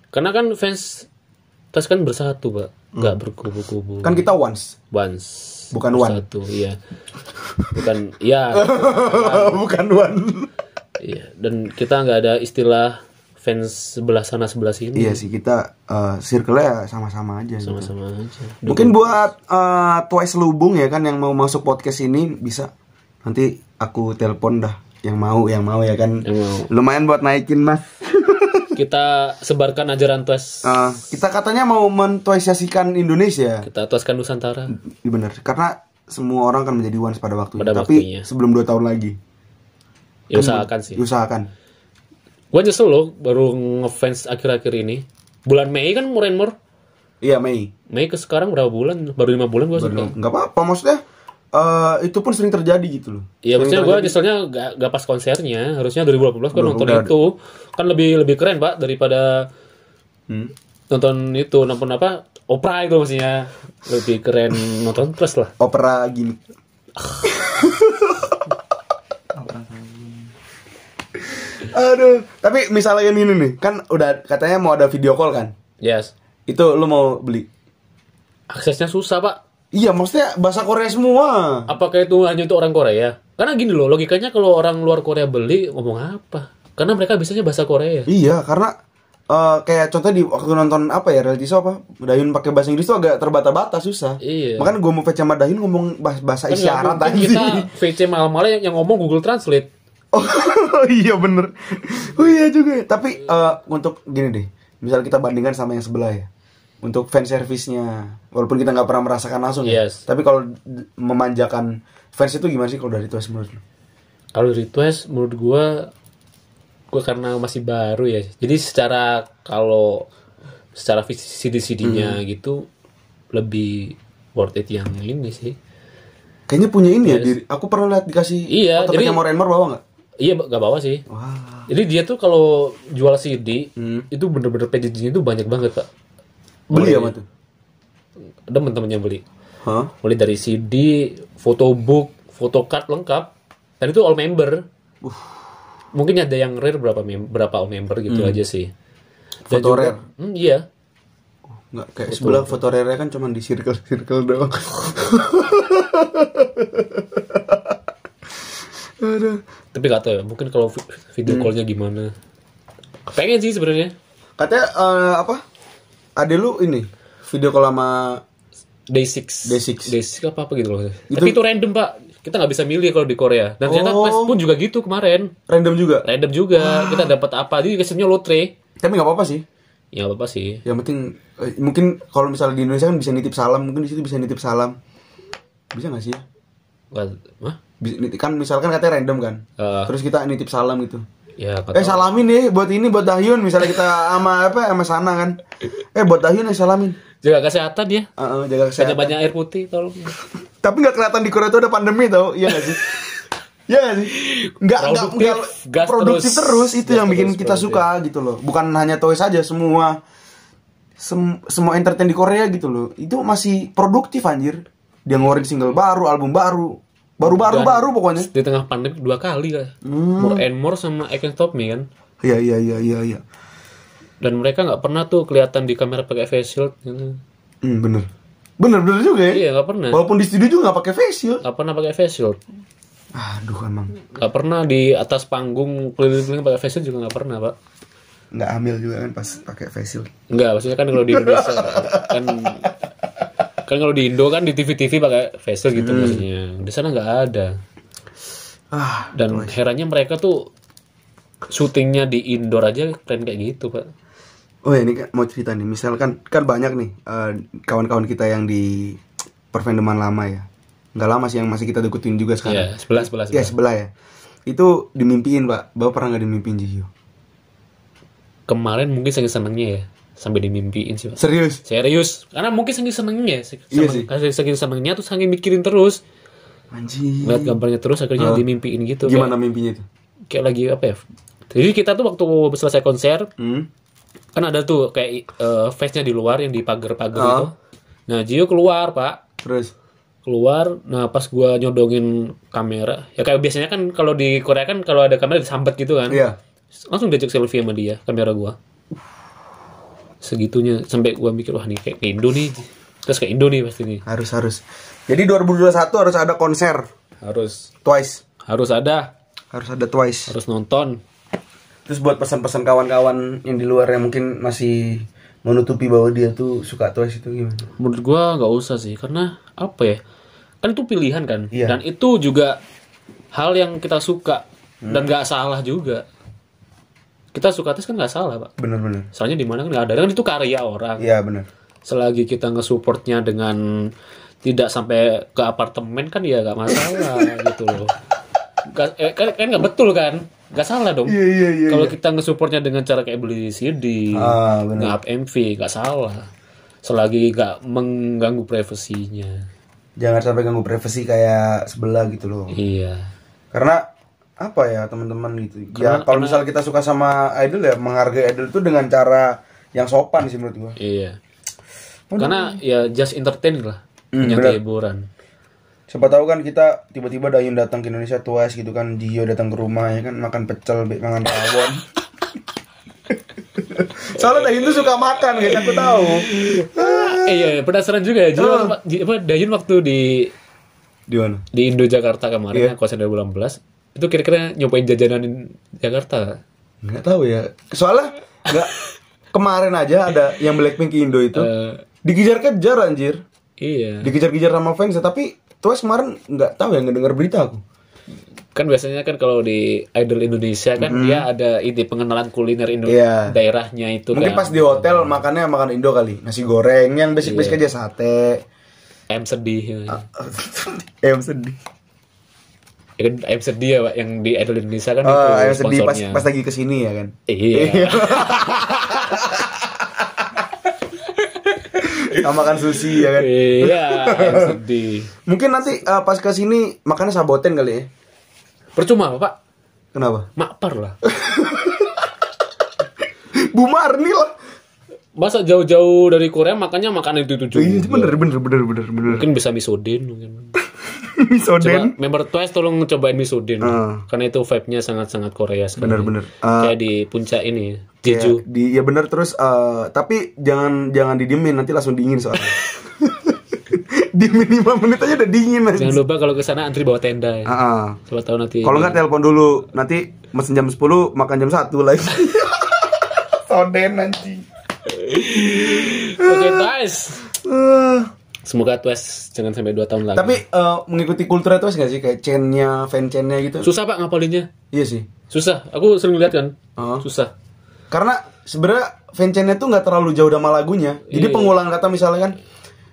Karena kan fans Tes kan bersatu, Pak. nggak berkubu-kubu Kan kita once, once Bukan one. satu iya bukan iya bukan one. iya dan kita nggak ada istilah fans sebelah sana sebelah sini Iya sih kita eh, circle-nya sama-sama aja. gitu. sama-sama aja Mungkin buat eh, Twice Lubung ya kan yang mau masuk podcast ini bisa nanti aku telepon dah yang mau yang mau ya kan. Yang mau. Lumayan buat naikin mas. kita sebarkan ajaran tuas Eh, kita katanya mau mentuasiasikan Indonesia. kita tuaskan Nusantara Iya bener karena semua orang kan menjadi once pada waktunya. Pada Tapi waktunya. sebelum dua tahun lagi. ya usahakan sih Diusahakan. gue nyesel loh baru ngefans akhir-akhir ini bulan Mei kan more and more Iya Mei. Mei ke sekarang berapa bulan baru lima bulan gue suka Nggak apa-apa maksudnya. Eh, itu pun sering terjadi gitu loh. Iya maksudnya gue nyeselnya gak, gak pas konsernya Harusnya 2018 gue nonton udah- itu Kan lebih lebih keren pak Daripada Hmm. nonton itu Nonton apa Opera itu maksudnya Lebih keren nonton plus lah Opera gini. Aduh, tapi misalnya yang ini nih, kan udah katanya mau ada video call kan? Yes Itu lu mau beli? Aksesnya susah pak Iya, maksudnya bahasa Korea semua. Apakah itu hanya untuk orang Korea? Karena gini loh logikanya kalau orang luar Korea beli ngomong apa? Karena mereka bisanya bahasa Korea Iya, karena eh, kayak contoh di waktu nonton apa ya reality show apa Dayun pakai bahasa Inggris tuh agak terbata-bata susah. Iya. Makanya gue mau VC sama Dayun ngomong bahasa, Kan isyarat tadi. kita VC malam-malam yang, ngomong Google Translate Oh iya bener. Oh iya juga. ya. Tapi eh, untuk gini deh, misal kita bandingkan sama yang sebelah ya. Untuk fan service-nya, walaupun kita nggak pernah merasakan langsung ya. Yes. Tapi kalau memanjakan fans itu gimana sih kalau dari Twice menurut lu? Kalau request menurut gua gua karena masih baru ya. Jadi secara kalau secara CD-CD-nya Hmm. gitu lebih worth it yang ini sih. Kayaknya punya ini ya. Diri, aku pernah lihat dikasih Iya, jadi- and more bawa nggak? Iya, gak bawa sih. Wah. Jadi dia tuh kalau jual CD Hmm. itu bener-bener packagingnya tuh banyak banget pak. Beli sama tuh? Ada temen-temennya beli. Hah? Mulai dari CD, photobook, photocard lengkap. Dan itu all member. Mungkin ada yang rare berapa mem berapa all member gitu aja sih. Dan Foto juga- rare? Hmm, iya. Nggak, kayak sebelah foto rare kan cuma di circle-circle doang. Aduh. Tapi gak tau ya, mungkin kalau vi- video callnya gimana. Pengen sih sebenarnya. Katanya eh, apa? Ada lu ini video call sama Day 6 Day six. Day 6 apa apa gitu loh. Tapi itu random pak. Kita nggak bisa milih kalau di Korea. Dan ternyata Oh. Quest pun juga gitu kemarin. random juga. Random juga. Kita dapat apa? Jadi kesemnya lotre. Tapi nggak apa-apa sih. Ya apa sih. Yang penting eh, mungkin kalau misalnya di Indonesia kan bisa nitip salam, mungkin di situ bisa nitip salam. Bisa nggak sih? Hah? Bisa, kan misalkan katanya random kan. Eh, Terus kita nitip salam gitu. Ya Eh nggak tahu. salamin ya buat ini buat Dahyun misalnya kita sama apa sama sana kan. Eh buat Dahyun ya salamin. Jaga kesehatan ya. Heeh, jaga Banyak kesehatan. banyak air putih tolong. Tapi nggak kelihatan di Korea itu ada pandemi tau, iya nggak sih? Iya nggak sih? Nggak nggak nggak gas produktif terus. terus, itu Gas yang bikin terus, kita produktif. suka gitu loh. Bukan hanya toy saja semua sem- semua entertain di Korea gitu loh. Itu masih produktif anjir. Dia ngeluarin single baru, album baru, baru-baru baru pokoknya. Di tengah pandemi dua kali lah. More and more sama I Can Stop Me kan. Iya iya iya iya iya. Dan mereka nggak pernah tuh kelihatan di kamera pakai face shield. Gitu. Hmm, bener. Bener bener juga ya. Iya nggak pernah. Walaupun di studio juga nggak pakai face shield. Nggak pernah pakai face shield. Aduh emang Nggak pernah di atas panggung keliling-keliling pakai face shield juga nggak pernah pak. nggak hamil juga kan pas pakai face shield. Enggak, maksudnya kan kalau di Indonesia kan kan kalau di Indo kan di TV-TV pakai face shield gitu maksudnya. Di sana nggak ada. Ah, Dan herannya mereka tuh syutingnya di indoor aja keren kayak gitu pak. Oh ya ini kan mau cerita nih, misalkan kan banyak nih eh, kawan-kawan kita yang di perfandoman lama ya, nggak lama sih yang masih kita deketin juga sekarang. Iya, sebelah sebelah Ya sebelah. sebelah ya. Itu dimimpiin pak, bapak pernah nggak dimimpiin Jihyo? Kemarin mungkin saking senengnya ya sampai dimimpiin sih pak. Serius? Serius, karena mungkin saking senengnya, saking, Iya sih. saking senengnya tuh saking mikirin terus, Anjing. ngeliat gambarnya terus akhirnya Oh. dimimpiin gitu. Gimana mimpinya itu? Kayak, kayak lagi apa ya? Jadi kita tuh waktu selesai konser Hmm? kan ada tuh kayak eh, face-nya di luar yang di pagar-pagar Oh. itu. Nah, Gio keluar, Pak. Terus? Keluar, nah pas gua nyodongin kamera, ya kayak biasanya kan kalau di Korea kan kalau ada kamera disambet gitu kan. Iya. Langsung diajak selfie sama dia, kamera gua. Segitunya sampai gua mikir wah nih kayak Indo nih. Terus ke Indo nih pasti nih. Harus harus. Jadi 2021 harus ada konser Harus Twice. harus ada, Harus ada Twice. harus nonton. Terus buat pesan-pesan kawan-kawan yang di luar yang mungkin masih menutupi bahwa dia tuh suka Twice itu gimana? Menurut gua nggak usah sih karena apa ya? Kan itu pilihan kan. Iya. Dan itu juga hal yang kita suka dan nggak salah juga. Kita suka tes kan nggak salah, Pak. Bener-bener. Soalnya di mana kan nggak ada kan itu karya orang. Iya bener. Selagi kita nge-supportnya dengan tidak sampai ke apartemen kan ya nggak masalah gitu loh. Nggak- eh, kan kan nggak betul kan? Nggak salah dong. Iya iya iya. Kalau kita nge-supportnya dengan cara kayak beli CD, Ah nge-up MV, nggak salah. Selagi nggak mengganggu privasinya. Jangan sampai ganggu privasi kayak sebelah gitu loh. Iya. Karena apa ya teman-teman gitu. Karena- ya kalau misal kita suka sama idol ya menghargai idol itu dengan cara yang sopan sih menurut gua. Iya. Karena ya just entertain lah. Hmm, hiburan. Siapa tahu kan kita tiba-tiba Dayun datang ke Indonesia Twice gitu kan Dio datang ke rumah ya kan makan pecel, makan rawon. Soalnya Dayun tuh suka makan guys, aku tahu. Eh iya, penasaran juga ya. Jadi di- apa Dayun waktu di Di mana? di Indo Jakarta kemarin Iya. yang konser 2018 itu kira-kira nyobain jajanan Jakarta Nggak tahu ya. Soalnya nggak kemarin aja ada yang Blackpink ke Indo itu Eh, dikejar-kejar anjir. iya Dikejar-kejar sama fans tapi Twice kemarin nggak tahu ya nggak dengar berita aku. kan biasanya kan kalau di Idol Indonesia kan dia ada ide pengenalan kuliner Indo Iya. daerahnya itu Mungkin kan pas di hotel makannya makan Indo kali, nasi goreng yang basic-basic aja sate. M sedih ya. Em sedih. Ya kan M sedih ya Pak, yang di Idol Indonesia kan Oh, itu em sedih pas sponsornya. pas lagi ke sini ya kan. iya Sama makan sushi ya kan. iya sedih Mungkin nanti eh, pas ke sini makannya saboten kali ya. percuma Pak Kenapa? makpar lah Bu Marni lah. masa jauh-jauh dari Korea makannya makan itu itu Iya bener bener bener bener bener. mungkin bisa misoden mungkin Coba Misoden. member Twice tolong cobain misoden Ah. karena itu vibe-nya sangat-sangat Korea sekali. Bener bener. Ah, Kayak di puncak ini, ya, Jeju. di ya bener terus eh, tapi jangan jangan didiemin nanti langsung dingin soalnya. Diemin 5 menit aja udah dingin aja. Jangan lupa kalau ke sana antri bawa tenda ya. Ah, ah. Siapa tahu nanti. Kalau nggak telepon dulu, nanti mesen jam 10, makan jam 1 lagi. Soden anjing. Oke, Twice. Eh, Semoga Twice jangan sampai 2 tahun lagi. tapi eh, mengikuti kultur itu nggak sih kayak chainnya, fan chainnya gitu? susah Pak ngapalinnya. iya sih. Susah. Aku sering lihat kan. Oh. Susah. Karena sebenarnya fan chainnya tuh nggak terlalu jauh sama lagunya. Jadi Iya. pengulangan kata misalnya kan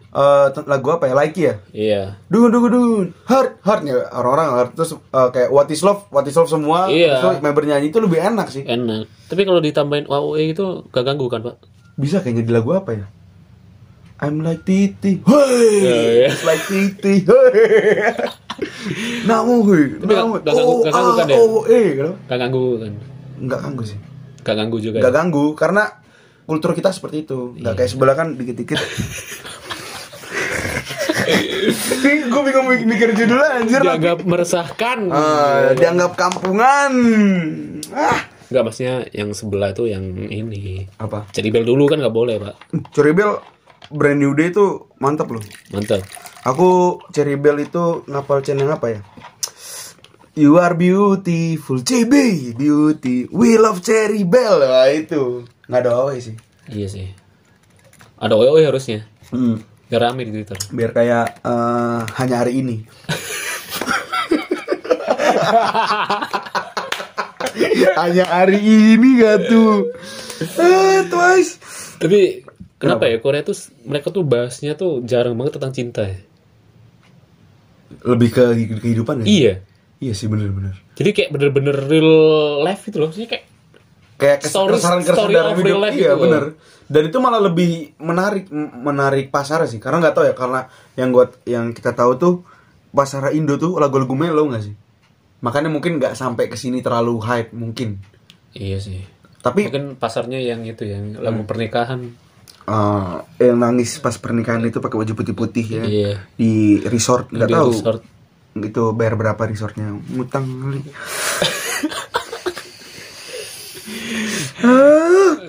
eh, lagu apa ya? Like ya. Iya. Dun dun dun heart heart ya orang-orang heart terus eh, kayak what is love what is love semua Iya. terus member nyanyi itu lebih enak sih Enak. Tapi kalau ditambahin WOE itu gak ganggu kan, Pak? bisa kayaknya di lagu apa ya I'm like Titi Hoi Iya, iya. It's like Titi Hoi Namu gue gak- Namu gak Oh gak ganggu kan ah, ya? oh eh? Gak ganggu kan? Nggak ganggu sih Gak ganggu juga. Nggak ya? ganggu karena kultur kita seperti itu Iya. Nggak kayak sebelah kan dikit-dikit Gue bingung mik- mikir judulnya anjir Dianggap meresahkan. Ah, dianggap kampungan ah Enggak maksudnya yang sebelah itu yang ini. apa Ceribel dulu kan nggak boleh pak. Cherry Bell brand new day itu mantap loh Mantap. aku Cherry Bell itu ngapal yang apa ya You are beautiful CB beauty we love Cherry Bell nah, itu nggak ada away sih Iya sih. Ada OE harusnya. hmm. Gak rame di Twitter. biar kayak eh, hanya hari ini hanya hari ini gak tuh eh, twice Tapi kenapa, ya? Korea tuh mereka tuh bahasnya tuh jarang banget tentang cinta ya. lebih ke kehidupan ya? Iya. iya sih bener-bener Jadi kayak bener-bener real life gitu loh. Maksudnya kayak kayak kes- Story- dalam of hidup. real life iya gitu bener. Dan itu malah lebih menarik menarik pasar sih. Karena nggak tahu ya karena yang gua yang kita tahu tuh pasar Indo tuh lagu-lagu melo nggak sih? Makanya mungkin nggak sampai ke sini terlalu hype mungkin. Iya sih. tapi Mungkin pasarnya yang itu yang lagu pernikahan. Eh, yang nangis pas pernikahan itu pakai baju putih-putih ya. Iya. di resort nggak tahu. resort. itu bayar berapa resortnya? Ngutang kali.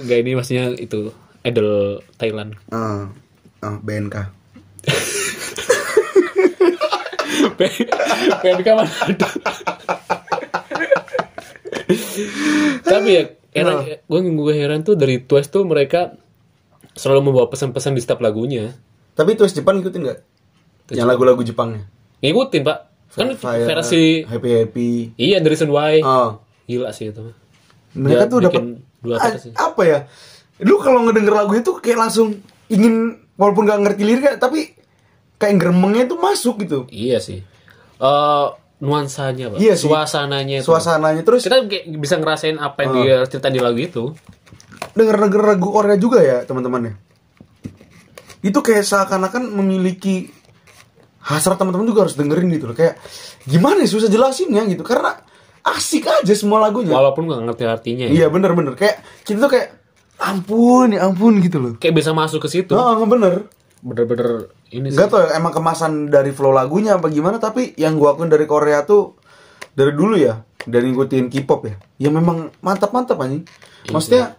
Enggak ini maksudnya itu idol Thailand. Ah, ah, BNK PNK mana ada? Tapi ya heran gue gue heran tuh dari Twice tuh mereka selalu membawa pesan-pesan di setiap lagunya Tapi Twist Jepang ngikutin nggak? Yang lagu-lagu Jepangnya. ngikutin pak kan Fire, versi Happy Happy. iya The Reason Why Oh. gila sih itu Mereka Dia tuh dapat dua Ah, versi. apa ya? Lu kalau ngedenger lagu itu kayak langsung ingin walaupun gak ngerti liriknya tapi kayak gremengnya tuh masuk gitu. iya sih Eh nuansanya pak Iya sih. suasananya itu. Suasananya terus kita kayak bisa ngerasain apa yang dia cerita di lagu itu denger-denger lagu Korea juga ya teman-teman ya. Itu kayak seakan-akan memiliki hasrat teman-teman juga harus dengerin gitu loh. Kayak gimana ya susah jelasinnya gitu karena asik aja semua lagunya. walaupun nggak ngerti artinya ya. Iya bener-bener kayak kita tuh kayak ampun ya ampun gitu loh. kayak bisa masuk ke situ Nah, bener. bener-bener ini sih Gak tau ya, emang kemasan dari flow lagunya apa gimana tapi yang gua akuin dari Korea tuh dari dulu ya dari ngikutin K-pop ya ya memang mantap-mantap anjing maksudnya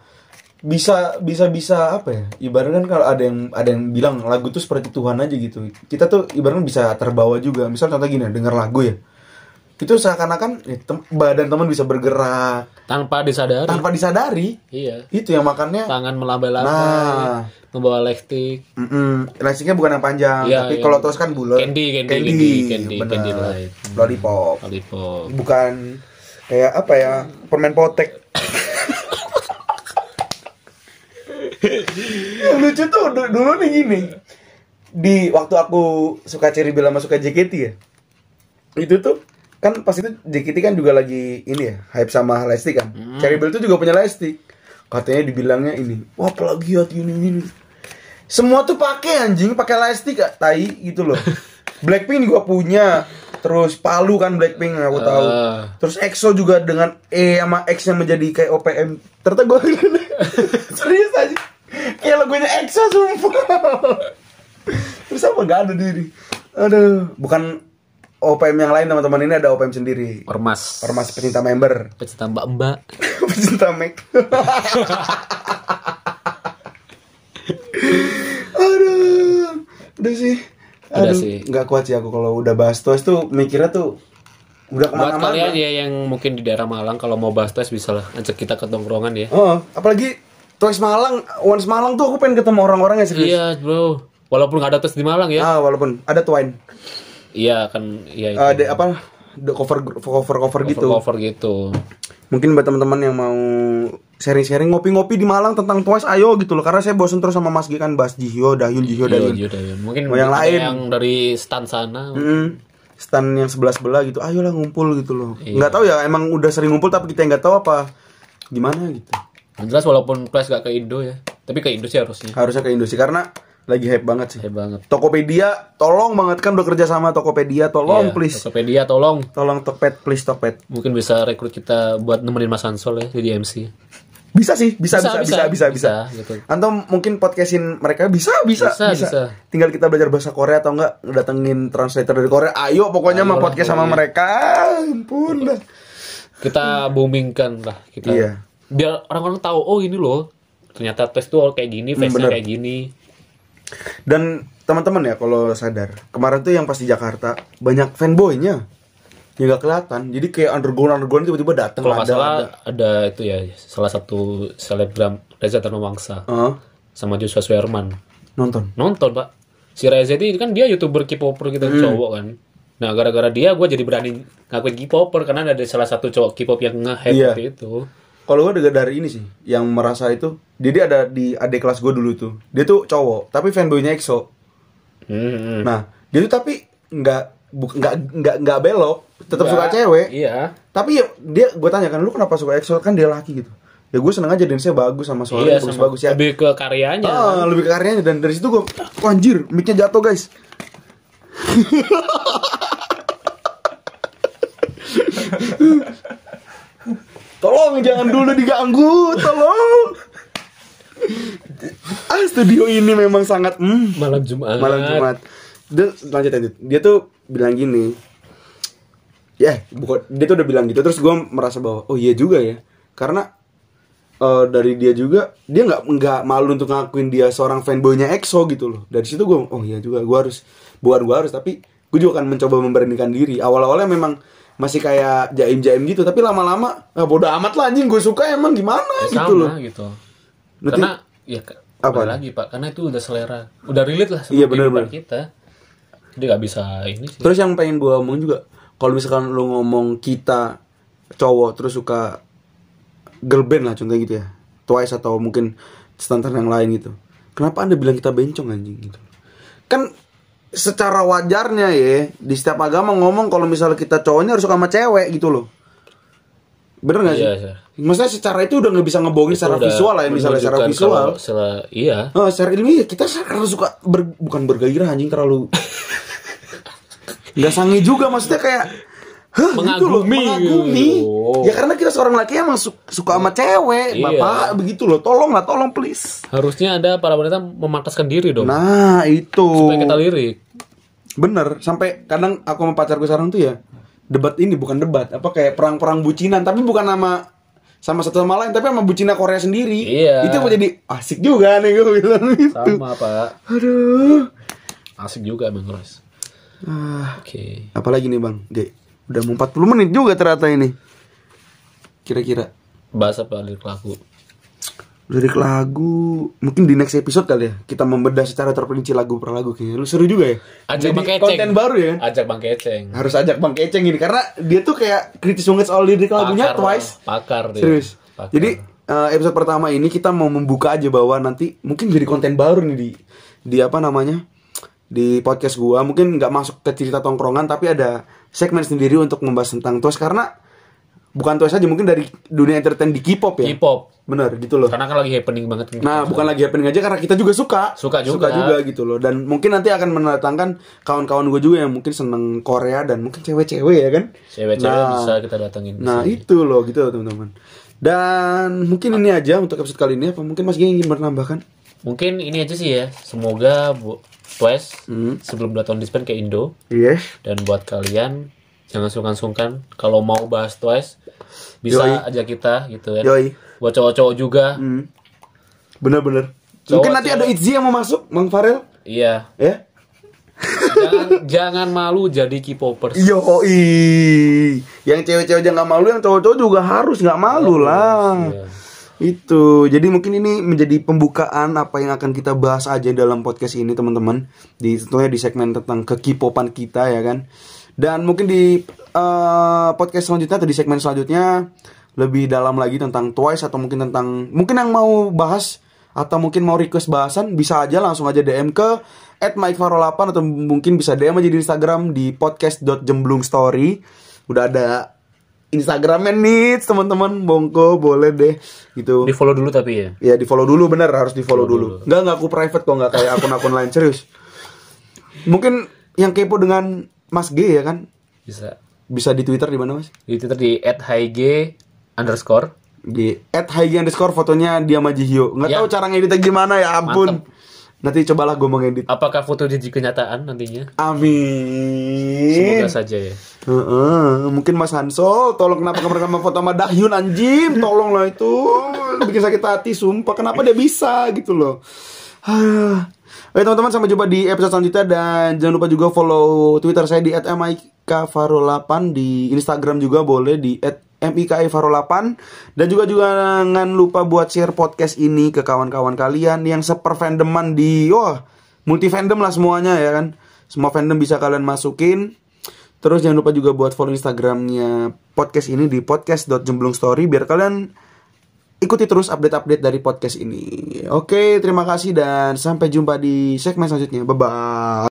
bisa bisa bisa apa ya ibaratnya kan kalau ada yang ada yang bilang lagu tuh seperti Tuhan aja gitu kita tuh ibaratnya bisa terbawa juga misal contoh gini denger lagu ya itu seakan-akan ya, tem- badan teman bisa bergerak tanpa disadari tanpa disadari iya itu yang makannya tangan melambai-lambai Nah. membawa lipstick Mm-mm. Elastiknya bukan yang panjang, Iya, tapi yang kalau terus kan bulat. candy, candy, candy, candy, bener. candy light. Lollipop. lollipop Bukan kayak apa ya? Permen potek. Yang lucu tuh du- dulu nih gini. Di waktu aku suka Cherry Bell sama suka JKT ya. Itu tuh kan pas itu JKT kan juga lagi ini ya, hype sama Lesti kan. Cherry Bell tuh juga punya Lesti. Katanya dibilangnya ini, wah plagiat ini ini. Semua tuh pakai anjing, pakai Lesti kak, tai gitu loh. Blackpink juga punya, terus Palu kan Blackpink aku tahu. Ah. Terus EXO juga dengan E sama X yang menjadi kayak OPM. Ternyata gue serius. Kayak lagunya EXO sumpah. Terus apa gak ada diri? Aduh, bukan OPM yang lain teman-teman ini ada OPM sendiri. ormas Ormas pecinta member, pecinta mbak mbak pecinta Mac. Aduh, udah sih. Udah Aduh, sih. nggak kuat sih aku kalau udah bahas Twice tuh mikirnya tuh udah buat ke mana-mana. kalian ya yang mungkin di daerah Malang kalau mau bahas tes bisa lah ajak kita ke tongkrongan ya Oh, apalagi Twice Malang, Once Malang tuh aku pengen ketemu orang-orang yang serius. iya bro walaupun nggak ada tes di Malang ya Ah, walaupun ada Twine. iya kan iya itu Ada apa? The cover cover cover gitu. cover gitu Mungkin buat teman-teman yang mau sharing-sharing ngopi-ngopi di Malang tentang Twice, ayo gitu loh. Karena saya bosen terus sama Mas G kan bahas Jihyo, Dahyun, Jihyo, Iya, Dahyun. iya. mungkin Mau yang lain. yang dari stan sana Mm, stand yang sebelah sebelah gitu, ayolah ngumpul gitu loh. Iya. Nggak tahu ya, emang udah sering ngumpul tapi kita nggak tahu apa gimana gitu. Yang jelas walaupun Plus gak ke Indo ya tapi ke Indo sih harusnya Harusnya ke Indonesia karena lagi hype banget sih. Hebat banget Tokopedia, tolong banget kan udah kerja sama Tokopedia, tolong Iya, please. Tokopedia tolong Tolong Tokped, please Tokped. mungkin bisa rekrut kita buat nemenin Mas Ansol ya jadi MC Bisa sih, bisa bisa Bisa, bisa bisa bisa, bisa. bisa, gitu. Atau mungkin podcastin mereka bisa bisa Bisa, bisa. Tinggal kita belajar bahasa Korea atau enggak datengin translator dari Korea. Ayo pokoknya mah lah, podcast sama mereka. Ampun dah. kita boomingkan lah kita Iya. Biar orang-orang tahu oh ini loh ternyata tes tuh kayak gini face bener. kayak gini Dan teman-teman ya kalau sadar, kemarin tuh yang pas di Jakarta banyak fanboynya. Ya nggak kelihatan. Jadi kayak underground underground tiba-tiba datang kalau ada. salah ada. ada itu ya salah satu selebgram Reza Tarnawangsa Heeh. sama Joshua Swerman nonton. nonton pak si Reza itu kan dia youtuber K-popper gitu Hmm. cowok kan nah gara-gara dia gue jadi berani ngakuin K-popper karena ada salah satu cowok K-pop yang nge-hype waktu itu Kalau gue dari dari ini sih, yang merasa itu, dia, dia ada di adik kelas gue dulu tuh. Dia tuh cowok, tapi fanboynya EXO. Hmm. Nah, dia tuh tapi nggak nggak nggak nggak belok, tetap suka Nggak, cewek. iya Tapi ya, dia gue tanya kan, lu kenapa suka EXO? Kan dia laki gitu. Ya gue seneng aja dance-nya bagus sama suaranya iya bagus sama bagus ya. lebih ke karyanya Ah, lebih ke karyanya dan dari situ gue, oh, anjir, mic-nya jatuh guys. tolong jangan dulu diganggu, tolong. Ah, studio ini memang sangat hmm, malam Jumat malam Jumat. Dia lanjut lanjut. Dia tuh bilang gini. Ya, bukan dia tuh udah bilang gitu. Terus gue merasa bahwa oh iya juga ya. Karena eh, dari dia juga dia nggak nggak malu untuk ngakuin dia seorang fanboynya EXO gitu loh. Dari situ gue oh iya juga gue harus bukan gue harus tapi gue juga akan mencoba memberanikan diri awal-awalnya memang masih kayak jaim-jaim gitu tapi lama-lama ah bodo amat lah anjing gue suka emang gimana Ya, gitu loh sama gitu. Berarti- Karena ya Apa? lagi pak, karena itu udah selera, udah relate lah sama Iya, bener, bener. kita. Jadi nggak bisa ini sih. Terus yang pengen gue omong juga, kalau misalkan lu ngomong kita cowok terus suka girl band lah contohnya gitu ya, Twice atau mungkin standar yang lain gitu. Kenapa anda bilang kita bencong anjing gitu? Kan secara wajarnya ya di setiap agama ngomong kalau misalnya kita cowoknya harus suka sama cewek gitu loh. Bener gak sih? Iya, iya. Maksudnya secara itu udah nggak bisa ngebohongin secara visual lah ya misalnya secara visual. secara- iya. Oh, secara ilmiah kita karena suka ber- bukan bergairah anjing terlalu nggak sange juga maksudnya kayak Hah, gitu loh, Mengagumi. mengagumi. Oh. Ya karena kita seorang laki emang su- suka sama cewek, Iya. bapak begitu loh. Tolong lah, tolong please. Harusnya ada para wanita memantaskan diri dong. Nah itu Supaya kita lirik. bener. Sampai kadang aku sama pacarku sekarang tuh ya debat ini bukan debat, apa kayak perang-perang bucinan, tapi bukan nama sama satu sama lain, tapi sama bucina Korea sendiri. Iya. Itu mau jadi asik juga nih gue bilang gitu. Sama pak. Aduh. Asik juga emang Royce. Ah. Oke. Apalagi nih bang, J. Udah mau 40 menit juga ternyata ini. Kira-kira Bahas apa lirik lagu? lirik lagu mungkin di next episode kali ya kita membedah secara terperinci lagu per lagu kayaknya lu seru juga ya Ajak Bang Jadi Keceng. konten baru ya Ajak Bang Keceng. harus ajak bang keceng ini karena dia tuh kayak kritis banget soal lirik lagunya Pakar, twice Pakar dia. serius Pakar. jadi eh, episode pertama ini kita mau membuka aja bahwa nanti mungkin jadi konten baru nih di di apa namanya di podcast gua mungkin nggak masuk ke cerita tongkrongan tapi ada segmen sendiri untuk membahas tentang Twice karena bukan Twice aja mungkin dari dunia entertain di K-pop ya K-pop. bener gitu loh Karena kan lagi happening banget. Nah, bukan lagi happening aja karena kita juga suka. Suka juga. gitu loh. Dan mungkin nanti akan mendatangkan kawan-kawan gue juga yang mungkin seneng Korea dan mungkin cewek-cewek ya kan. Cewek-cewek Nah, bisa kita datengin. Nah, sini. itu loh gitu teman-teman. Dan mungkin ini aja untuk episode kali ini apa mungkin Mas Geng ingin menambahkan? Mungkin ini aja sih ya. Semoga bu Twice Hmm. sebelum datang disband ke Indo Yes. dan buat kalian jangan sungkan-sungkan kalau mau bahas Twice bisa Yoi. aja kita gitu ya. Yoi. Buat cowok-cowok juga. Hmm. Bener-bener. Cowok, mungkin nanti ada. Itzy yang mau masuk, Bang Farel. Iya. Ya. jangan jangan malu jadi K-popers. Yo, yang cewek-cewek aja nggak malu, yang cowok-cowok juga harus nggak malu lah. Iya. Itu. Jadi mungkin ini menjadi pembukaan apa yang akan kita bahas aja dalam podcast ini, teman-teman. Di tentunya di segmen tentang kekipopan kita ya kan. Dan mungkin di eh, podcast selanjutnya atau di segmen selanjutnya lebih dalam lagi tentang Twice atau mungkin tentang mungkin yang mau bahas atau mungkin mau request bahasan bisa aja langsung aja DM ke at @mikefaro8 atau mungkin bisa DM aja di Instagram di podcast.jemblungstory. Udah ada Instagramnya nih teman-teman Bongko boleh deh gitu. Di follow dulu tapi ya. Ya di follow dulu bener harus di follow dulu. dulu. Enggak enggak aku private kok enggak kayak akun-akun lain serius. Mungkin yang kepo dengan Mas G ya kan Bisa. bisa di Twitter di mana Mas? Di Twitter di @hig underscore. Di @haigi underscore fotonya dia sama Jihyo. Nggak Ya. tahu cara ngeditnya gimana ya ampun. Mantep. Nanti cobalah gue mau ngedit. Apakah foto jadi kenyataan nantinya? Amin. Semoga saja ya. Heeh, mungkin Mas Hanso, tolong kenapa kemarin sama foto sama Dahyun anjing, tolonglah itu bikin sakit hati, sumpah kenapa dia bisa gitu loh. Oke teman-teman sampai jumpa di episode selanjutnya dan jangan lupa juga follow Twitter saya di @mikfaro8 di Instagram juga boleh di @mikfaro8 dan juga jangan lupa buat share podcast ini ke kawan-kawan kalian yang seper fandoman di wah multi fandom lah semuanya ya kan. Semua fandom bisa kalian masukin. Terus jangan lupa juga buat follow Instagramnya podcast ini di podcast.jemblungstory biar kalian ikuti terus update-update dari podcast ini. Oke, terima kasih dan sampai jumpa di segmen selanjutnya. Bye bye.